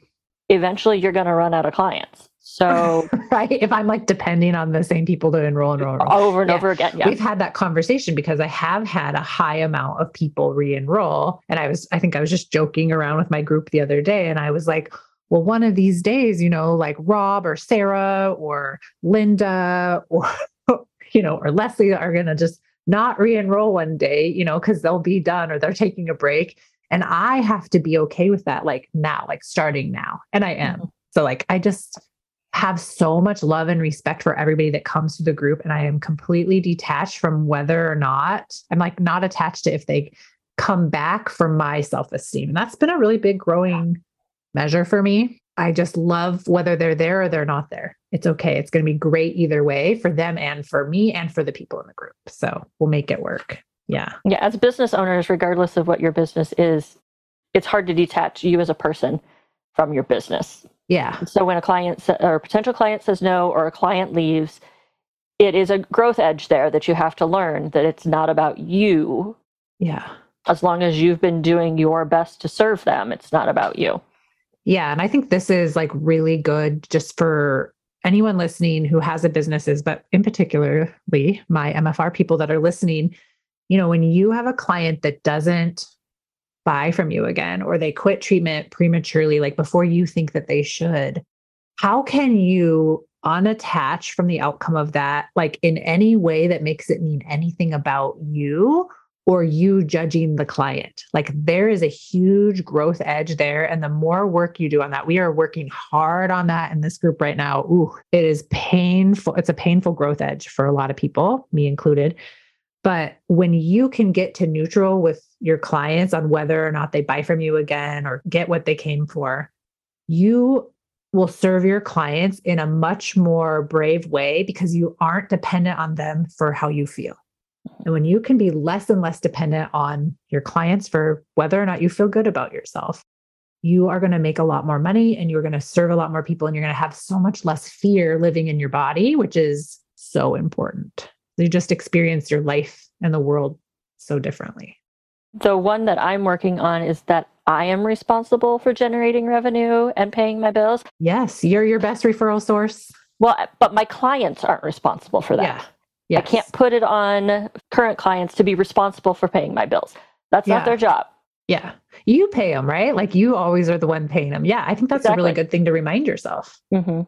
eventually you're going to run out of clients. So [LAUGHS] right, if I'm like depending on the same people to enroll and enroll, over and yeah. over again, yeah. we've had that conversation because I have had a high amount of people re-enroll, and I was, I think I was just joking around with my group the other day, and I was like, well, one of these days, you know, like Rob or Sarah or Linda or, [LAUGHS] you know, or Leslie are going to just not re enroll one day, you know, because they'll be done or they're taking a break. And I have to be okay with that, like now, like starting now. And I am. Mm-hmm. So, like, I just have so much love and respect for everybody that comes to the group. And I am completely detached from whether or not I'm like not attached to if they come back for my self esteem. And that's been a really big growing measure for me. I just love whether they're there or they're not there. It's okay. It's going to be great either way for them and for me and for the people in the group. So we'll make it work. Yeah. Yeah. As business owners, regardless of what your business is, it's hard to detach you as a person from your business. Yeah. So when a client or a potential client says no or a client leaves, it is a growth edge there that you have to learn that it's not about you. Yeah. As long as you've been doing your best to serve them, it's not about you. Yeah. And I think this is like really good just for anyone listening who has a businesses, but in particularly my MFR people that are listening. You know, when you have a client that doesn't buy from you again or they quit treatment prematurely, like before you think that they should, how can you unattach from the outcome of that, like in any way that makes it mean anything about you? or you judging the client. Like there is a huge growth edge there. And the more work you do on that, we are working hard on that in this group right now. Ooh, it is painful. It's a painful growth edge for a lot of people, me included. But when you can get to neutral with your clients on whether or not they buy from you again or get what they came for, you will serve your clients in a much more brave way because you aren't dependent on them for how you feel. Mm-hmm. And when you can be less and less dependent on your clients for whether or not you feel good about yourself, you are going to make a lot more money and you're going to serve a lot more people and you're going to have so much less fear living in your body, which is so important. You just experience your life and the world so differently. The one that I'm working on is that I am responsible for generating revenue and paying my bills. Yes, you're your best referral source. Well, but my clients aren't responsible for that. Yeah. Yes. I can't put it on current clients to be responsible for paying my bills. That's yeah. not their job. Yeah. You pay them, right? Like you always are the one paying them. Yeah. I think that's exactly. a really good thing to remind yourself. Mm-hmm.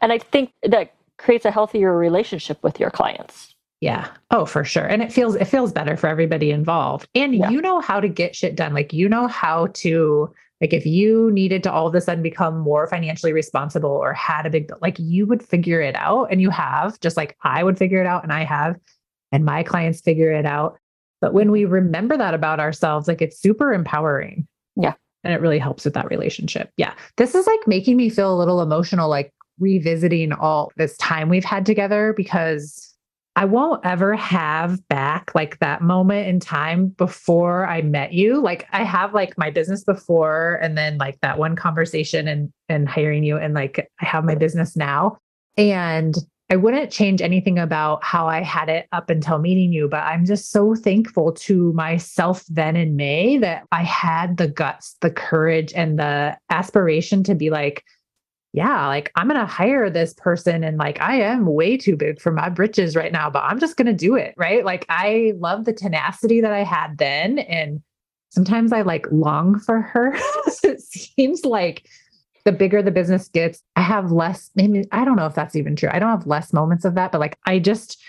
And I think that creates a healthier relationship with your clients. Yeah. Oh, for sure. And it feels it feels better for everybody involved. And yeah. you know how to get shit done. Like you know how to like if you needed to all of a sudden become more financially responsible or had a big like you would figure it out and you have just like I would figure it out and I have and my clients figure it out. But when we remember that about ourselves, like it's super empowering. Yeah. And it really helps with that relationship. Yeah. This is like making me feel a little emotional, like revisiting all this time we've had together because I won't ever have back like that moment in time before I met you. Like I have like my business before and then like that one conversation and and hiring you and like I have my business now. And I wouldn't change anything about how I had it up until meeting you, but I'm just so thankful to myself then in May that I had the guts, the courage, and the aspiration to be like, yeah, like I'm going to hire this person and like I am way too big for my britches right now, but I'm just going to do it. Right. Like I love the tenacity that I had then. And sometimes I like long for her. [LAUGHS] it seems like the bigger the business gets, I have less, maybe I don't know if that's even true. I don't have less moments of that, but like I just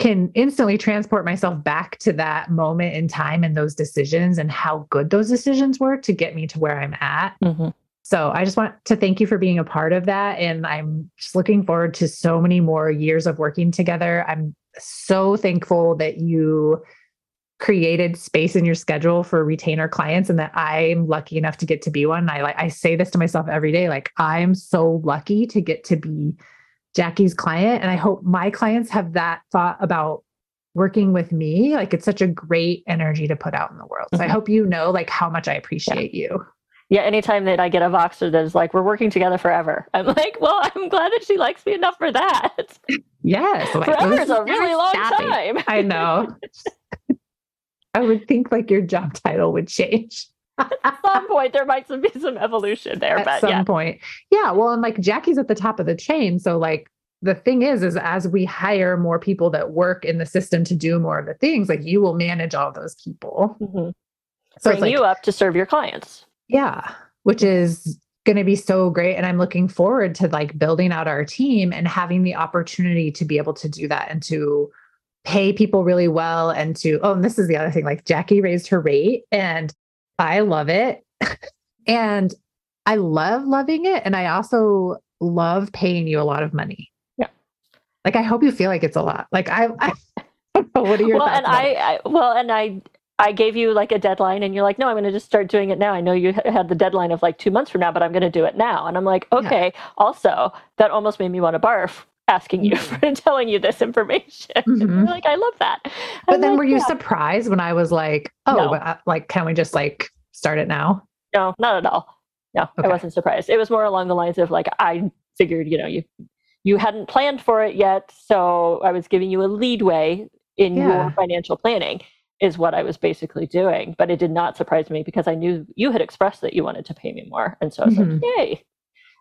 can instantly transport myself back to that moment in time and those decisions and how good those decisions were to get me to where I'm at. Mm-hmm. So I just want to thank you for being a part of that. And I'm just looking forward to so many more years of working together. I'm so thankful that you created space in your schedule for retainer clients and that I'm lucky enough to get to be one. I like I say this to myself every day like I'm so lucky to get to be Jacki's client and I hope my clients have that thought about working with me. Like it's such a great energy to put out in the world. So mm-hmm. I hope you know like how much I appreciate yeah. you yeah, anytime that I get a Voxer that is like, we're working together forever, I'm like, well, I'm glad that she likes me enough for that. Yes. Like, forever is a really long time. I know. [LAUGHS] I would think like your job title would change. at some point, there might be some evolution there. At but some yeah. point. Yeah. Well, and like Jacki's at the top of the chain. So, like, the thing is, is as we hire more people that work in the system to do more of the things, like you will manage all those people. Mm-hmm. So Bring like, you up to serve your clients. Yeah, which is going to be so great and i'm looking forward to like building out our team and having the opportunity to be able to do that and to pay people really well and to oh and this is the other thing like Jacki raised her rate and i love it. [LAUGHS] And i love loving it and i also love paying you a lot of money. Yeah. Like i hope you feel like it's a lot. Like i, [LAUGHS] I what are your well and I, I well and i I gave you like a deadline and you're like, no, I'm going to just start doing it now. I know you had the deadline of like two months from now, but I'm going to do it now. And I'm like, okay. Yeah. Also, that almost made me want to barf asking you mm-hmm. for [LAUGHS] telling you this information. [LAUGHS] Mm-hmm. like, I love that. But then like, were you yeah. surprised when I was like, oh, no. Uh, like, can we just like start it now? No, not at all. No, okay. I wasn't surprised. It was more along the lines of like, I figured, you know, you, you hadn't planned for it yet. So I was giving you a leadway in yeah. your financial planning is what I was basically doing. But it did not surprise me because I knew you had expressed that you wanted to pay me more. And so I was mm-hmm. like, yay.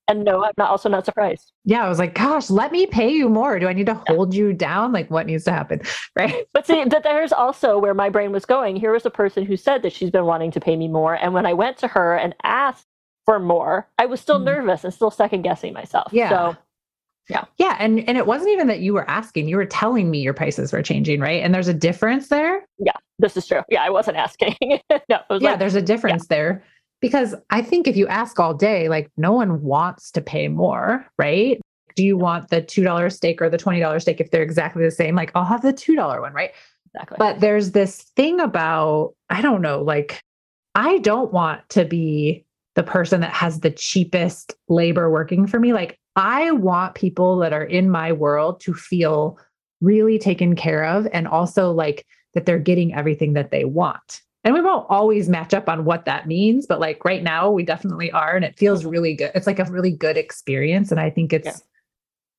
And no, I'm not also not surprised. Yeah, I was like, gosh, let me pay you more. Do I need to yeah. hold you down? Like what needs to happen? [LAUGHS] Right. But see, that there's also where my brain was going. Here was a person who said that she's been wanting to pay me more. And when I went to her and asked for more, I was still mm-hmm. nervous and still second guessing myself. Yeah. So yeah. Yeah. And and it wasn't even that you were asking, you were telling me your prices were changing, right? And there's a difference there. Yeah, this is true. Yeah, I wasn't asking. [LAUGHS] no, yeah, like, there's a difference yeah. there. Because I think if you ask all day, like no one wants to pay more, right? Do you want the $2 steak or the $20 steak if they're exactly the same? Like, I'll have the $2 one, right? Exactly. But there's this thing about, I don't know, like, I don't want to be the person that has the cheapest labor working for me. Like, I want people that are in my world to feel really taken care of and also like that they're getting everything that they want. And we won't always match up on what that means, but like right now we definitely are. And it feels really good. It's like a really good experience. And I think it's yeah.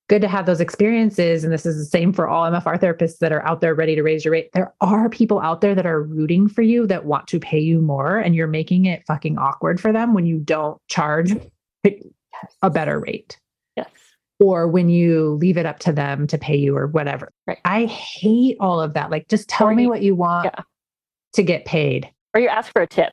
good to have those experiences. And this is the same for all MFR therapists that are out there ready to raise your rate. There are people out there that are rooting for you that want to pay you more, and you're making it fucking awkward for them when you don't charge a better rate. Or when you leave it up to them to pay you or whatever. Right. I hate all of that. Like, just tell or me you, what you want yeah. to get paid. Or you ask for a tip.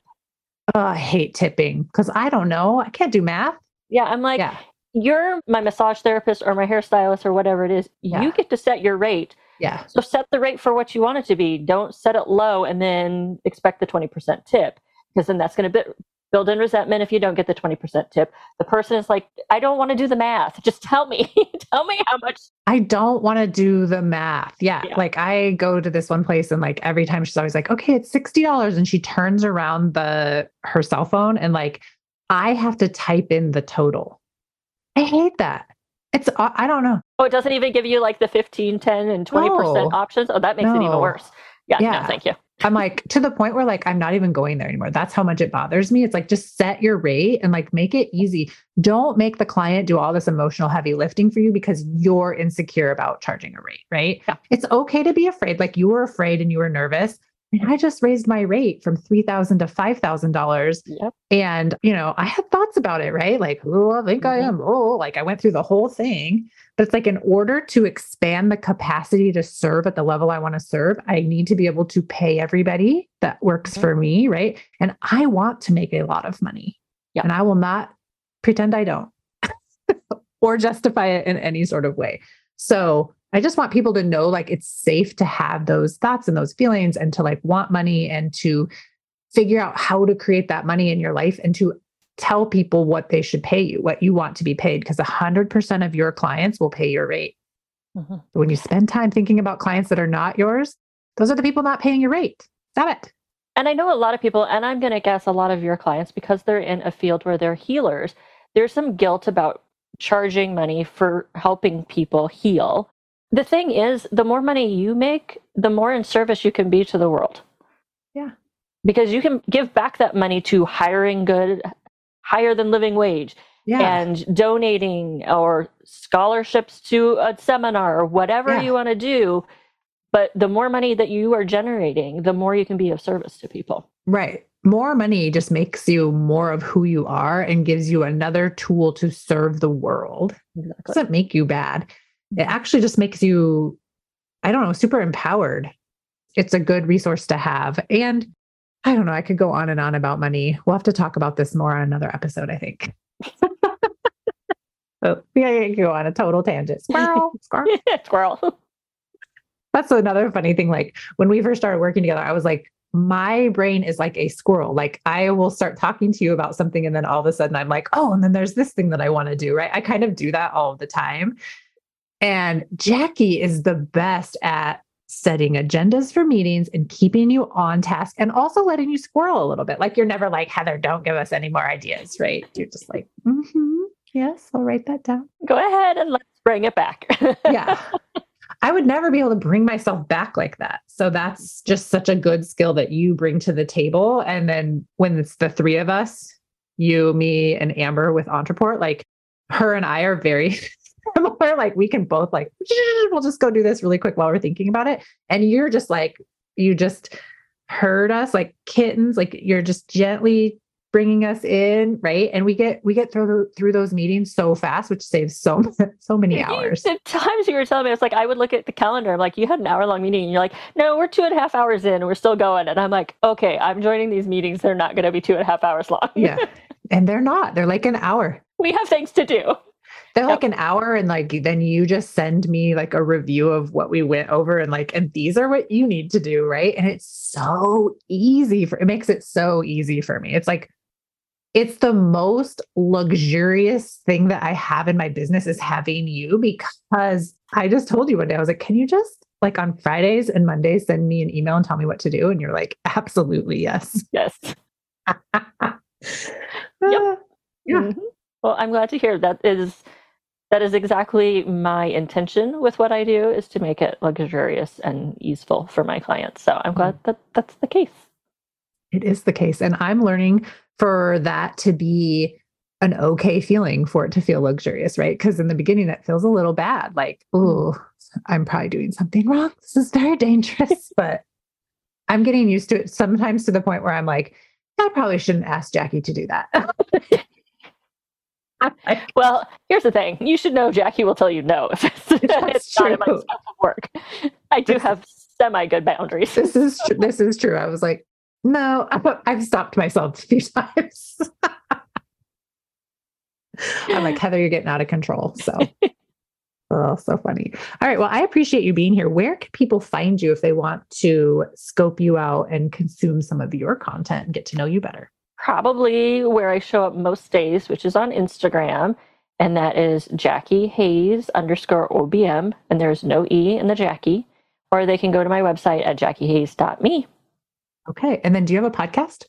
Oh, I hate tipping because I don't know. I can't do math. Yeah. I'm like, yeah. you're my massage therapist or my hairstylist or whatever it is. Yeah. You get to set your rate. Yeah. So set the rate for what you want it to be. Don't set it low and then expect the 20% tip because then that's going to build in resentment if you don't get the 20% tip. The person is like, I don't want to do the math. Just tell me, [LAUGHS] tell me how much. I don't want to do the math. Yeah, yeah. Like I go to this one place and like every time she's always like, okay, it's $60. And she turns around the, her cell phone and like, I have to type in the total. I hate that. It's, uh, I don't know. Oh, it doesn't even give you like the 15, 10, and 20% no. options. Oh, that makes no. it even worse. Yeah, yeah. No, thank you. I'm like to the point where like I'm not even going there anymore. That's how much it bothers me. It's like just set your rate and like make it easy. Don't make the client do all this emotional heavy lifting for you because you're insecure about charging a rate, right? Yeah. It's okay to be afraid. Like you were afraid and you were nervous. And I just raised my rate from three thousand to five thousand dollars. Yep. And you know, I had thoughts about it, right? Like, oh, I think mm-hmm. I am. Oh, like I went through the whole thing. But it's like in order to expand the capacity to serve at the level I want to serve, I need to be able to pay everybody that works mm-hmm. for me, right? And I want to make a lot of money. Yeah. And I will not pretend I don't [LAUGHS] or justify it in any sort of way. So I just want people to know like it's safe to have those thoughts and those feelings and to like want money and to figure out how to create that money in your life and to tell people what they should pay you, what you want to be paid, because 100% of your clients will pay your rate. Mm-hmm. When you spend time thinking about clients that are not yours, those are the people not paying your rate. Stop it. And I know a lot of people, and I'm going to guess a lot of your clients, because they're in a field where they're healers, there's some guilt about charging money for helping people heal. The thing is, the more money you make, the more in service you can be to the world. Yeah. Because you can give back that money to hiring good higher than living wage yeah. and donating or scholarships to a seminar or whatever yeah. you want to do but the more money that you are generating the more you can be of service to people right more money just makes you more of who you are and gives you another tool to serve the world exactly. it doesn't make you bad it actually just makes you i don't know super empowered it's a good resource to have and I don't know. I could go on and on about money. We'll have to talk about this more on another episode, I think. [LAUGHS] Oh, so yeah, you can go on a total tangent. Squirrel, [LAUGHS] squirrel, [LAUGHS] squirrel. That's another funny thing. Like when we first started working together, I was like, my brain is like a squirrel. Like I will start talking to you about something, and then all of a sudden I'm like, oh, and then there's this thing that I want to do. Right. I kind of do that all the time. And Jacki is the best at setting agendas for meetings and keeping you on task and also letting you squirrel a little bit. Like you're never like, Heather, don't give us any more ideas, right? You're just like, mm-hmm, yes, I'll write that down. Go ahead and let's bring it back. [LAUGHS] yeah. I would never be able to bring myself back like that. So that's just such a good skill that you bring to the table. And then when it's the three of us, you, me, and Amber with Ontraport, like her and I are very [LAUGHS] [LAUGHS] similar. Like we can both like, [LAUGHS] we'll just go do this really quick while we're thinking about it. And you're just like, you just herd us like kittens, like you're just gently bringing us in right? And we get we get through through those meetings so fast which saves so [LAUGHS] so many hours. the times you were telling me it's like i would look at the calendar i'm like you had an hour long meeting and you're like no we're two and a half hours in we're still going and i'm like okay i'm joining these meetings they're not going to be two and a half hours long. Yeah. And they're not they're like an hour. We have things to do they're yep. like an hour and like then you just send me like a review of what we went over and like and these are what you need to do right? And it's so easy for it makes it so easy for me. It's like it's the most luxurious thing that i have in my business is having you because i just told you one day i was like can you just like on fridays and mondays send me an email and tell me what to do? And you're like absolutely yes. Yes. [LAUGHS] Yep. Ah, mm-hmm. Well, I'm glad to hear that is that is exactly my intention with what I do is to make it luxurious and useful for my clients. So I'm glad mm. that that's the case. It is the case. And I'm learning for that to be an okay feeling for it to feel luxurious, right? Because in the beginning, that feels a little bad. Like, oh, I'm probably doing something wrong. [LAUGHS] This is very dangerous. [LAUGHS] but I'm getting used to it sometimes to the point where I'm like, I probably shouldn't ask Jacki to do that. [LAUGHS] [LAUGHS] well, here's the thing. You should know Jacki will tell you no if it's, [LAUGHS] it's true. not in my scope of work. I do have semi good boundaries. This is true. This is true. I was like, no, [LAUGHS] I've stopped myself a few times. I'm like, Heather, you're getting out of control. So, oh, so funny. All right. Well, I appreciate you being here. Where can people find you if they want to scope you out and consume some of your content and get to know you better? Probably where I show up most days, which is on Instagram. And that is Jacki Hayes underscore OBM. And there's no E in the Jacki. Or they can go to my website at jackihayes.me. Okay. And then do you have a podcast?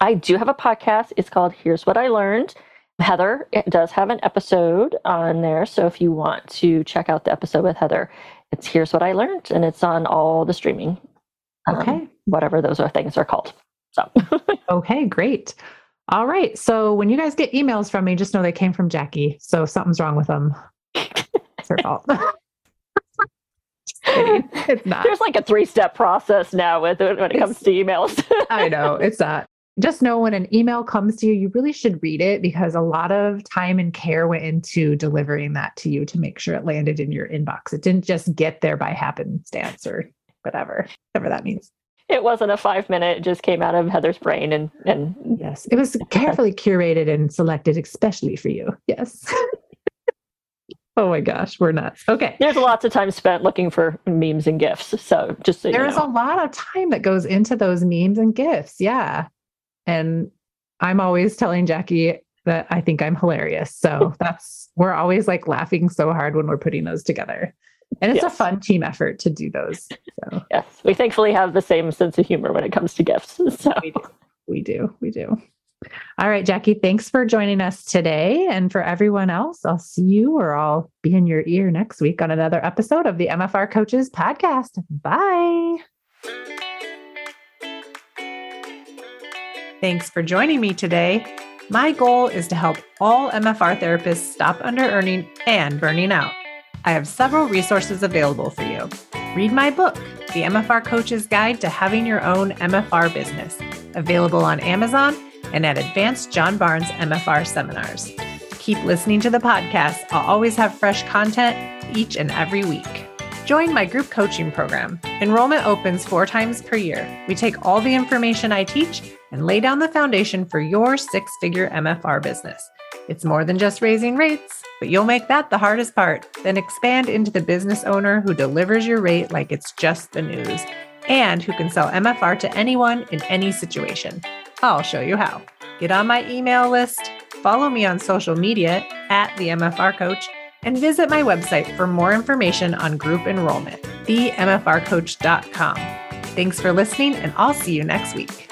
I do have a podcast. It's called Here's What I Learned. Heather does have an episode on there. So if you want to check out the episode with Heather, it's Here's What I Learned, and it's on all the streaming, um, okay, um, whatever those are things are called. So, [LAUGHS] okay, great. All right. So when you guys get emails from me, just know they came from Jacki. So something's wrong with them. [LAUGHS] It's her fault. it's not. There's like a three step process now with it when it comes to emails. [LAUGHS] I know it's not just know when an email comes to you, you really should read it because a lot of time and care went into delivering that to you to make sure it landed in your inbox. It didn't just get there by happenstance or whatever, whatever that means. [LAUGHS] It wasn't a five minute, it just came out of Heather's brain and and yes, it was carefully curated and selected especially for you. Yes. [LAUGHS] Oh my gosh, we're nuts. Okay. There's lots of time spent looking for memes and gifs. So just so there's you know. a lot of time that goes into those memes and gifs. Yeah. And I'm always telling Jackie that I think I'm hilarious. So [LAUGHS] that's, we're always like laughing so hard when we're putting those together. And it's yes. a fun team effort to do those. So yes, we thankfully have the same sense of humor when it comes to gifts. [LAUGHS] So we do. We do. We do. All right, Jacki, thanks for joining us today. And for everyone else, I'll see you or I'll be in your ear next week on another episode of the MFR Coaches Podcast. Bye. Thanks for joining me today. My goal is to help all MFR therapists stop under earning and burning out. I have several resources available for you. Read my book, The MFR Coach's Guide to Having Your Own MFR Business, available on Amazon and at Advanced John Barnes MFR seminars. Keep listening to the podcast. I'll always have fresh content each and every week. Join my group coaching program. Enrollment opens four times per year. We take all the information I teach and lay down the foundation for your six figure MFR business. It's more than just raising rates, but you'll make that the hardest part. Then expand into the business owner who delivers your rate like it's just the news and who can sell MFR to anyone in any situation. I'll show you how. Get on my email list, follow me on social media at the MFR Coach and visit my website for more information on group enrollment, themfrcoach.com. Thanks for listening, and I'll see you next week.